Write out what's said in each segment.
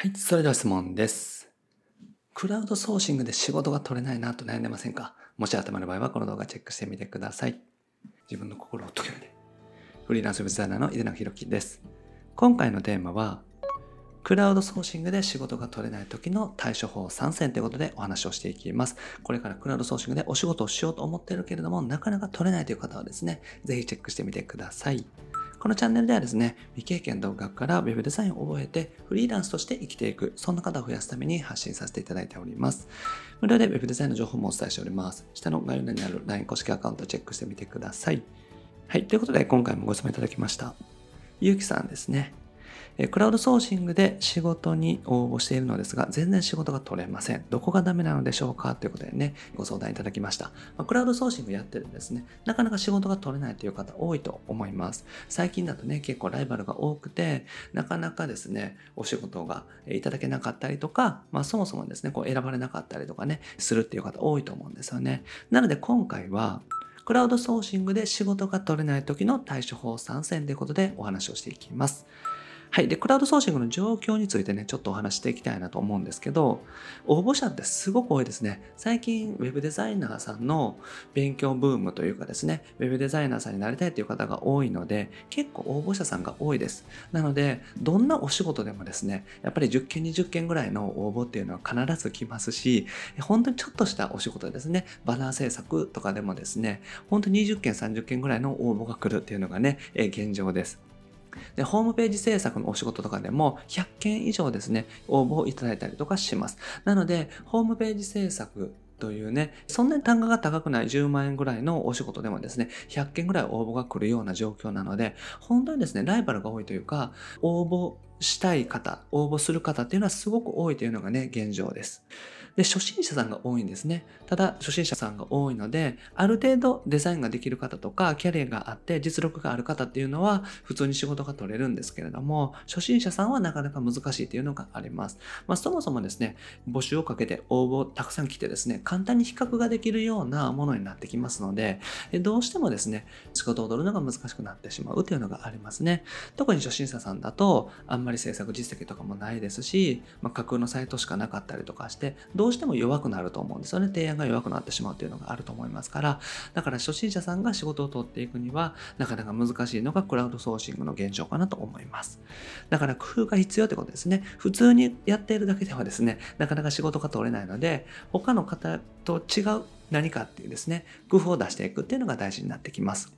はい、それでは質問です。クラウドソーシングで仕事が取れないなと悩んでませんか？もし頭の場合はこの動画チェックしてみてください。自分の心を解けるで。フリーランスウェブデザイナーの井出中弘樹です。今回のテーマは、クラウドソーシングで仕事が取れない時の対処法3選ということでお話をしていきます。これからクラウドソーシングでお仕事をしようと思っているけれども、なかなか取れないという方はですね、ぜひチェックしてみてください。このチャンネルではですね、未経験独学から Web デザインを覚えてフリーランスとして生きていく、そんな方を増やすために発信させていただいております。無料で Web デザインの情報もお伝えしております。下の概要欄にある LINE 公式アカウントチェックしてみてください。はい。ということで、今回もご質問いただきました。ゆうきさんですね。クラウドソーシングで仕事に応募しているのですが、全然仕事が取れません。どこがダメなのでしょうかということでね、ご相談いただきました。まクラウドソーシングやってるんですね、なかなか仕事が取れないという方多いと思います。最近だとね、結構ライバルが多くて、なかなかですね、お仕事がいただけなかったりとか、まあそもそもですね、こう選ばれなかったりとかね、するっていう方多いと思うんですよね。なので今回は、クラウドソーシングで仕事が取れない時の対処法3選ということでお話をしていきます。はい。で、クラウドソーシングの状況についてね、ちょっとお話していきたいなと思うんですけど、応募者ってすごく多いですね。最近、ウェブデザイナーさんの勉強ブームというかですね、ウェブデザイナーさんになりたいという方が多いので、結構応募者さんが多いです。なので、どんなお仕事でもですね、やっぱり10件、20件ぐらいの応募っていうのは必ず来ますし、本当にちょっとしたお仕事ですね、バナー制作とかでもですね、本当に20件、30件ぐらいの応募が来るっていうのがね、現状です。で、ホームページ制作のお仕事とかでも100件以上ですね、応募をいただいたりとかします。なので、ホームページ制作というね、そんなに単価が高くない10万円ぐらいのお仕事でもですね、100件ぐらい応募が来るような状況なので、本当にですね、ライバルが多いというか、応募したい方、応募する方っていうのはすごく多いというのがね、現状です。で、初心者さんが多いんですね。ただ、初心者さんが多いので、ある程度デザインができる方とか、キャリアがあって実力がある方っていうのは、普通に仕事が取れるんですけれども、初心者さんはなかなか難しいというのがあります。まあ、そもそもですね、募集をかけて応募たくさん来てですね、簡単に比較ができるようなものになってきますので、どうしてもですね、仕事を取るのが難しくなってしまうというのがありますね。特に初心者さんだと、あんまり制作実績とかもないですし、まあ、架空のサイトしかなかったりとかして、どううしても弱くなると思うんですよね。提案が弱くなってしまうというのがあると思いますから、だから初心者さんが仕事を取っていくには、なかなか難しいのがクラウドソーシングの現状かなと思います。だから工夫が必要ってことですね。普通にやっているだけではですね、なかなか仕事が取れないので、他の方と違う何かっていうですね、工夫を出していくっていうのが大事になってきます。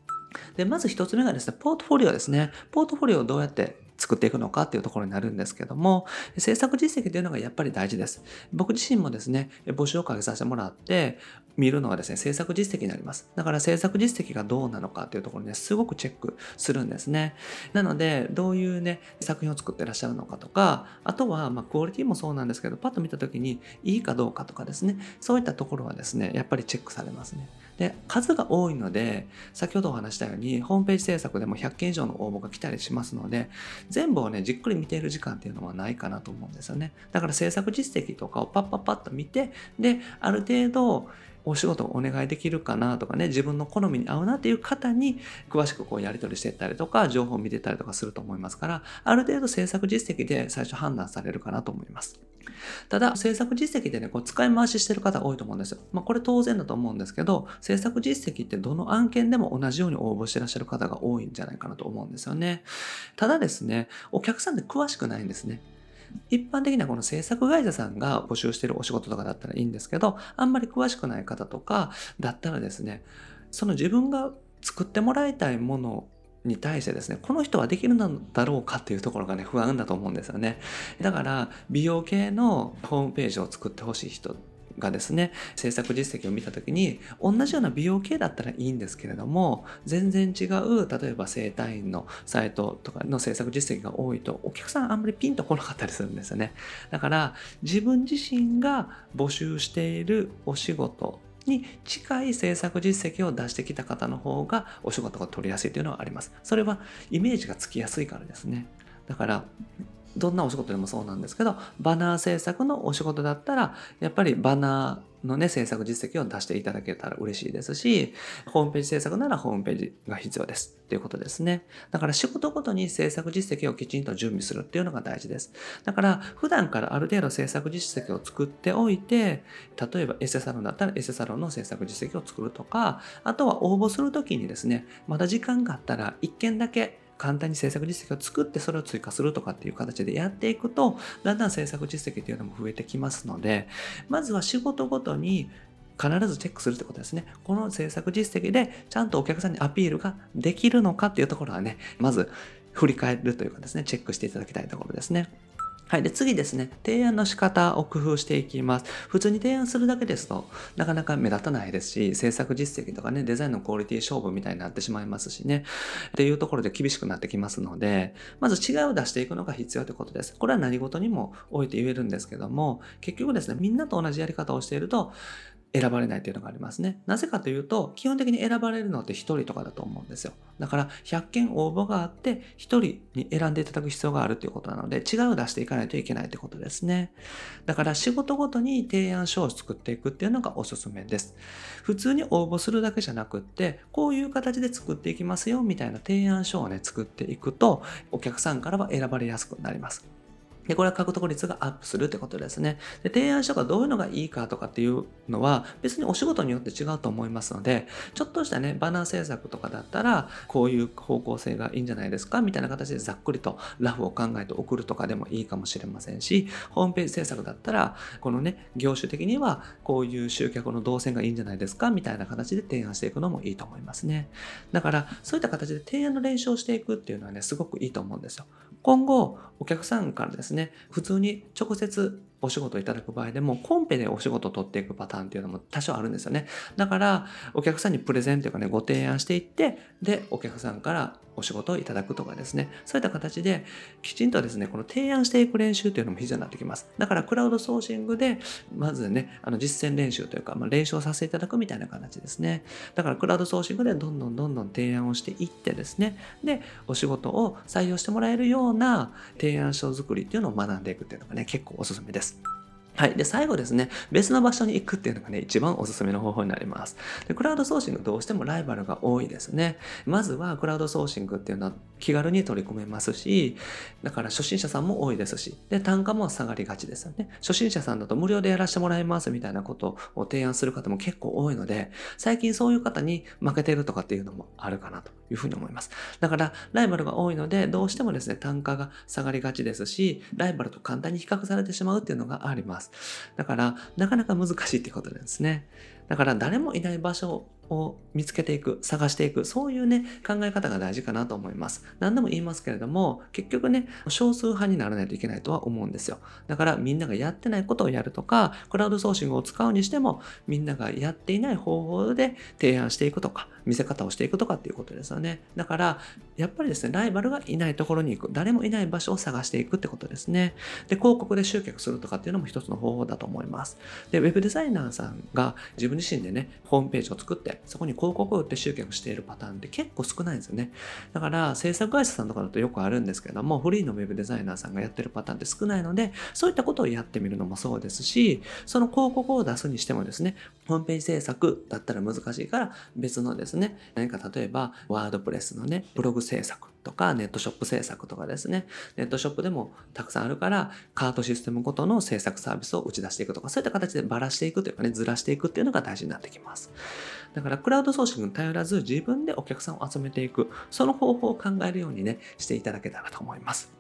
で、まず一つ目がですね、ポートフォリオですね。ポートフォリオをどうやって作っていくのかっていうところになるんですけども、制作実績というのがやっぱり大事です。僕自身もですね、募集をかけさせてもらって、見るのはですね、制作実績になります。だから制作実績がどうなのかっていうところね、すごくチェックするんですね。なので、どういうね、作品を作ってらっしゃるのかとか、あとは、ま、クオリティもそうなんですけど、パッと見た時にいいかどうかとかですね、そういったところはですね、やっぱりチェックされますね。で、数が多いので、先ほどお話したように、ホームページ制作でも100件以上の応募が来たりしますので、全部をね、じっくり見ている時間っていうのはないかなと思うんですよね。だから制作実績とかをパッパッパッと見て、で、ある程度、お仕事をお願いできるかなとかね、自分の好みに合うなっていう方に詳しくこうやり取りしていったりとか、情報を見てたりとかすると思いますから、ある程度制作実績で最初判断されるかなと思います。ただ、制作実績でね、こう使い回ししてる方多いと思うんですよ。まあ、これ当然だと思うんですけど、制作実績ってどの案件でも同じように応募してらっしゃる方が多いんじゃないかなと思うんですよね。ただですね、お客さんって詳しくないんですね。一般的なこの制作会社さんが募集してるお仕事とかだったらいいんですけど、あんまり詳しくない方とかだったらですね、その自分が作ってもらいたいものに対してですね、この人はできるのだろうかっていうところがね、不安だと思うんですよね。だから、美容系のホームページを作ってほしい人がですね、制作実績を見た時に、同じような美容系だったらいいんですけれども、全然違う、例えば整体院のサイトとかの制作実績が多いと、お客さんあんまりピンと来なかったりするんですよね。だから、自分自身が募集しているお仕事に近い制作実績を出してきた方の方がお仕事が取りやすいというのはあります。それはイメージがつきやすいからですね。だから、どんなお仕事でもそうなんですけど、バナー制作のお仕事だったら、やっぱりバナーのね、制作実績を出していただけたら嬉しいですし、ホームページ制作ならホームページが必要ですっていうことですね。だから仕事ごとに制作実績をきちんと準備するっていうのが大事です。だから普段からある程度制作実績を作っておいて、例えばエセサロンだったらエセサロンの制作実績を作るとか、あとは応募するときにですね、まだ時間があったら1件だけ簡単に制作実績を作ってそれを追加するとかっていう形でやっていくとだんだん制作実績っていうのも増えてきますのでまずは仕事ごとに必ずチェックするってことですね。この制作実績でちゃんとお客さんにアピールができるのかっていうところはね、まず振り返るというかですね、チェックしていただきたいところですね。はい。で、次ですね。提案の仕方を工夫していきます。普通に提案するだけですと、なかなか目立たないですし、制作実績とかね、デザインのクオリティ勝負みたいになってしまいますしね。っていうところで厳しくなってきますので、まず違いを出していくのが必要ということです。これは何事にも置いて言えるんですけども、結局ですね、みんなと同じやり方をしていると、選ばれないというのがありますね。なぜかというと、基本的に選ばれるのって1人とかだと思うんですよ。だから、100件応募があって、1人に選んでいただく必要があるということなので、違いを出していかないといけないということですね。だから、仕事ごとに提案書を作っていくっていうのがおすすめです。普通に応募するだけじゃなくって、こういう形で作っていきますよ、みたいな提案書をね、作っていくと、お客さんからは選ばれやすくなります。で、これは獲得率がアップするってことですね。で、提案書がどういうのがいいかとかっていうのは別にお仕事によって違うと思いますので、ちょっとしたね、バナー制作とかだったら、こういう方向性がいいんじゃないですか？みたいな形でざっくりとラフを考えて送るとかでもいいかもしれませんし、ホームページ制作だったら、このね、業種的にはこういう集客の動線がいいんじゃないですか？みたいな形で提案していくのもいいと思いますね。だから、そういった形で提案の練習をしていくっていうのはね、すごくいいと思うんですよ。今後、お客さんからですね、普通に直接お仕事いただく場合でも、コンペでお仕事を取っていくパターンっていうのも多少あるんですよね。だから、お客さんにプレゼンというかね、ご提案していって、で、お客さんからお仕事をいただくとかですね、そういった形で、きちんとですね、この提案していく練習というのも必要になってきます。だから、クラウドソーシングで、まずね、あの実践練習というか、まあ、練習をさせていただくみたいな形ですね。だから、クラウドソーシングでどんどんどんどん提案をしていってですね、で、お仕事を採用してもらえるような提案書作りっていうのを学んでいくっていうのがね、結構おすすめです。何?はい。で、最後ですね、別の場所に行くっていうのがね、一番おすすめの方法になります。で、クラウドソーシングどうしてもライバルが多いですね。まずはクラウドソーシングっていうのは気軽に取り組めますし、だから初心者さんも多いですし、で、単価も下がりがちですよね。初心者さんだと無料でやらせてもらいますみたいなことを提案する方も結構多いので、最近そういう方に負けてるとかっていうのもあるかなというふうに思います。だから、ライバルが多いので、どうしてもですね、単価が下がりがちですし、ライバルと簡単に比較されてしまうっていうのがあります。。だから、なかなか難しいってことなんですね。だから、誰もいない場所を見つけていく、探していく、そういうね、考え方が大事かなと思います。何度も言いますけれども、結局ね、少数派にならないといけないとは思うんですよ。だからみんながやってないことをやるとか、クラウドソーシングを使うにしても、みんながやっていない方法で提案していくとか、見せ方をしていくとかっていうことですよね。だから、やっぱりですね、ライバルがいないところに行く、誰もいない場所を探していくってことですね。で、広告で集客するとかっていうのも一つの方法だと思います。で、ウェブデザイナーさんが自分自身でね、ホームページを作って、そこに広告を売って集客しているパターンって結構少ないんですよね。だから制作会社さんとかだとよくあるんですけども、フリーのウェブデザイナーさんがやってるパターンって少ないので、そういったことをやってみるのもそうですし、その広告を出すにしてもですね、ホームページ制作だったら難しいから別のですね、何か例えばワードプレスのね、ブログ制作とかネットショップ制作とかですね、ネットショップでもたくさんあるから、カートシステムごとの制作サービスを打ち出していくとか、そういった形でばらしていくというかね、ずらしていくっていうのが大事になってきます。だからクラウドソーシングに頼らず自分でお客さんを集めていく、その方法を考えるようにね、していただけたらと思います。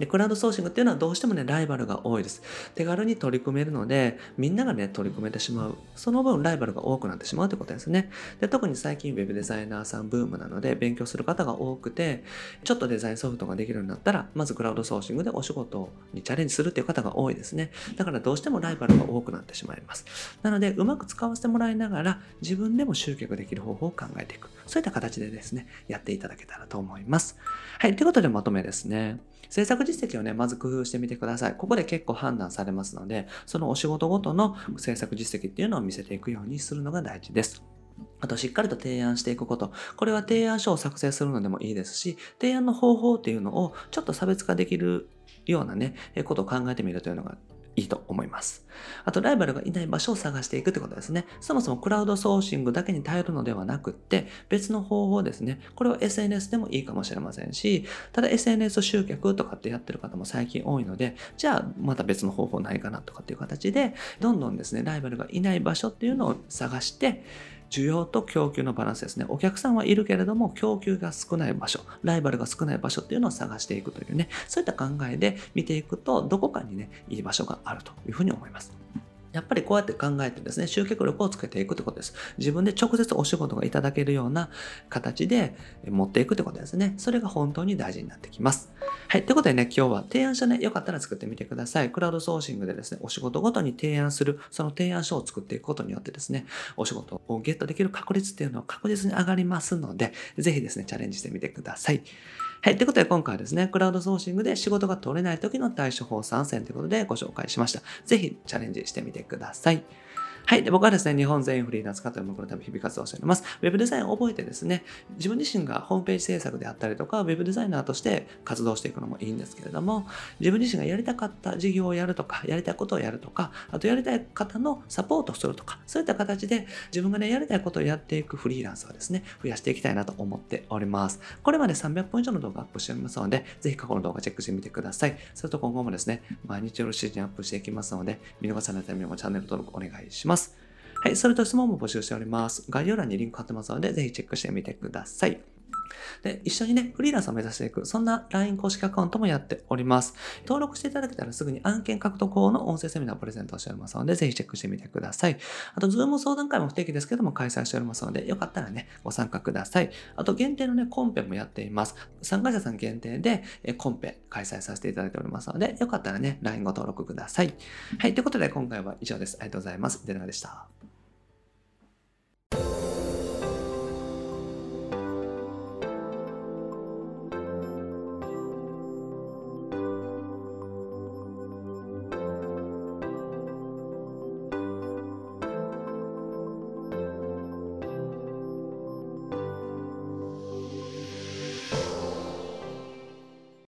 で、クラウドソーシングっていうのはどうしてもね、ライバルが多いです。手軽に取り組めるので、みんながね、取り組めてしまう。その分、ライバルが多くなってしまうということですね。で、特に最近 Web デザイナーさんブームなので、勉強する方が多くて、ちょっとデザインソフトができるようになったら、まずクラウドソーシングでお仕事にチャレンジするっていう方が多いですね。だからどうしてもライバルが多くなってしまいます。なので、うまく使わせてもらいながら、自分でも集客できる方法を考えていく。そういった形でですね、やっていただけたらと思います。はい、ということでまとめですね。制作実績をね、まず工夫してみてください。ここで結構判断されますので、そのお仕事ごとの制作実績っていうのを見せていくようにするのが大事です。あと、しっかりと提案していくこと。これは提案書を作成するのでもいいですし、提案の方法っていうのをちょっと差別化できるようなね、ことを考えてみるというのがいいと思います。あと、ライバルがいない場所を探していくってことですね。そもそもクラウドソーシングだけに頼るのではなくって、別の方法ですね。これは SNS でもいいかもしれませんし、ただ SNS 集客とかってやってる方も最近多いので、じゃあまた別の方法ないかなとかっていう形で、どんどんですね、ライバルがいない場所っていうのを探して、需要と供給のバランスですね。お客さんはいるけれども、供給が少ない場所、ライバルが少ない場所っていうのを探していくというね、そういった考えで見ていくと、どこかにね、いい場所があるというふうに思います。やっぱりこうやって考えてですね、集客力をつけていくってことです。自分で直接お仕事がいただけるような形で持っていくってことですね。それが本当に大事になってきます。はい。ということでね、今日は提案書ね、よかったら作ってみてください。クラウドソーシングでですね、お仕事ごとに提案する、その提案書を作っていくことによってですね、お仕事をゲットできる確率っていうのは確実に上がりますので、ぜひですね、チャレンジしてみてください。はい。ということで今回はですね、クラウドソーシングで仕事が取れない時の対処法3選ということでご紹介しました。ぜひチャレンジしてみてください。はい。で、僕はですね、日本全員フリーランス化という目標のため日々活動しております。ウェブデザインを覚えてですね、自分自身がホームページ制作であったりとか、ウェブデザイナーとして活動していくのもいいんですけれども、自分自身がやりたかった事業をやるとか、やりたいことをやるとか、あとやりたい方のサポートをするとか、そういった形で自分がね、やりたいことをやっていくフリーランスはですね、増やしていきたいなと思っております。これまで300本以上の動画アップしておりますので、ぜひ過去の動画チェックしてみてください。それと今後もですね、毎日の随時アップしていきますので、見逃さないためにもチャンネル登録お願いします。はい、それと質問も募集しております。概要欄にリンク貼ってますので、ぜひチェックしてみてください。で、一緒にね、フリーランスを目指していく、そんな LINE 公式アカウントもやっております。登録していただけたらすぐに案件獲得法の音声セミナーをプレゼントしておりますので、ぜひチェックしてみてください。あと、 Zoom 相談会も不定期ですけども開催しておりますので、よかったらね、ご参加ください。あと、限定のね、コンペもやっています。参加者さん限定で、えコンペ開催させていただいておりますので、よかったらね、LINE ご登録ください。はい、ということで今回は以上です。ありがとうございます。デナでした。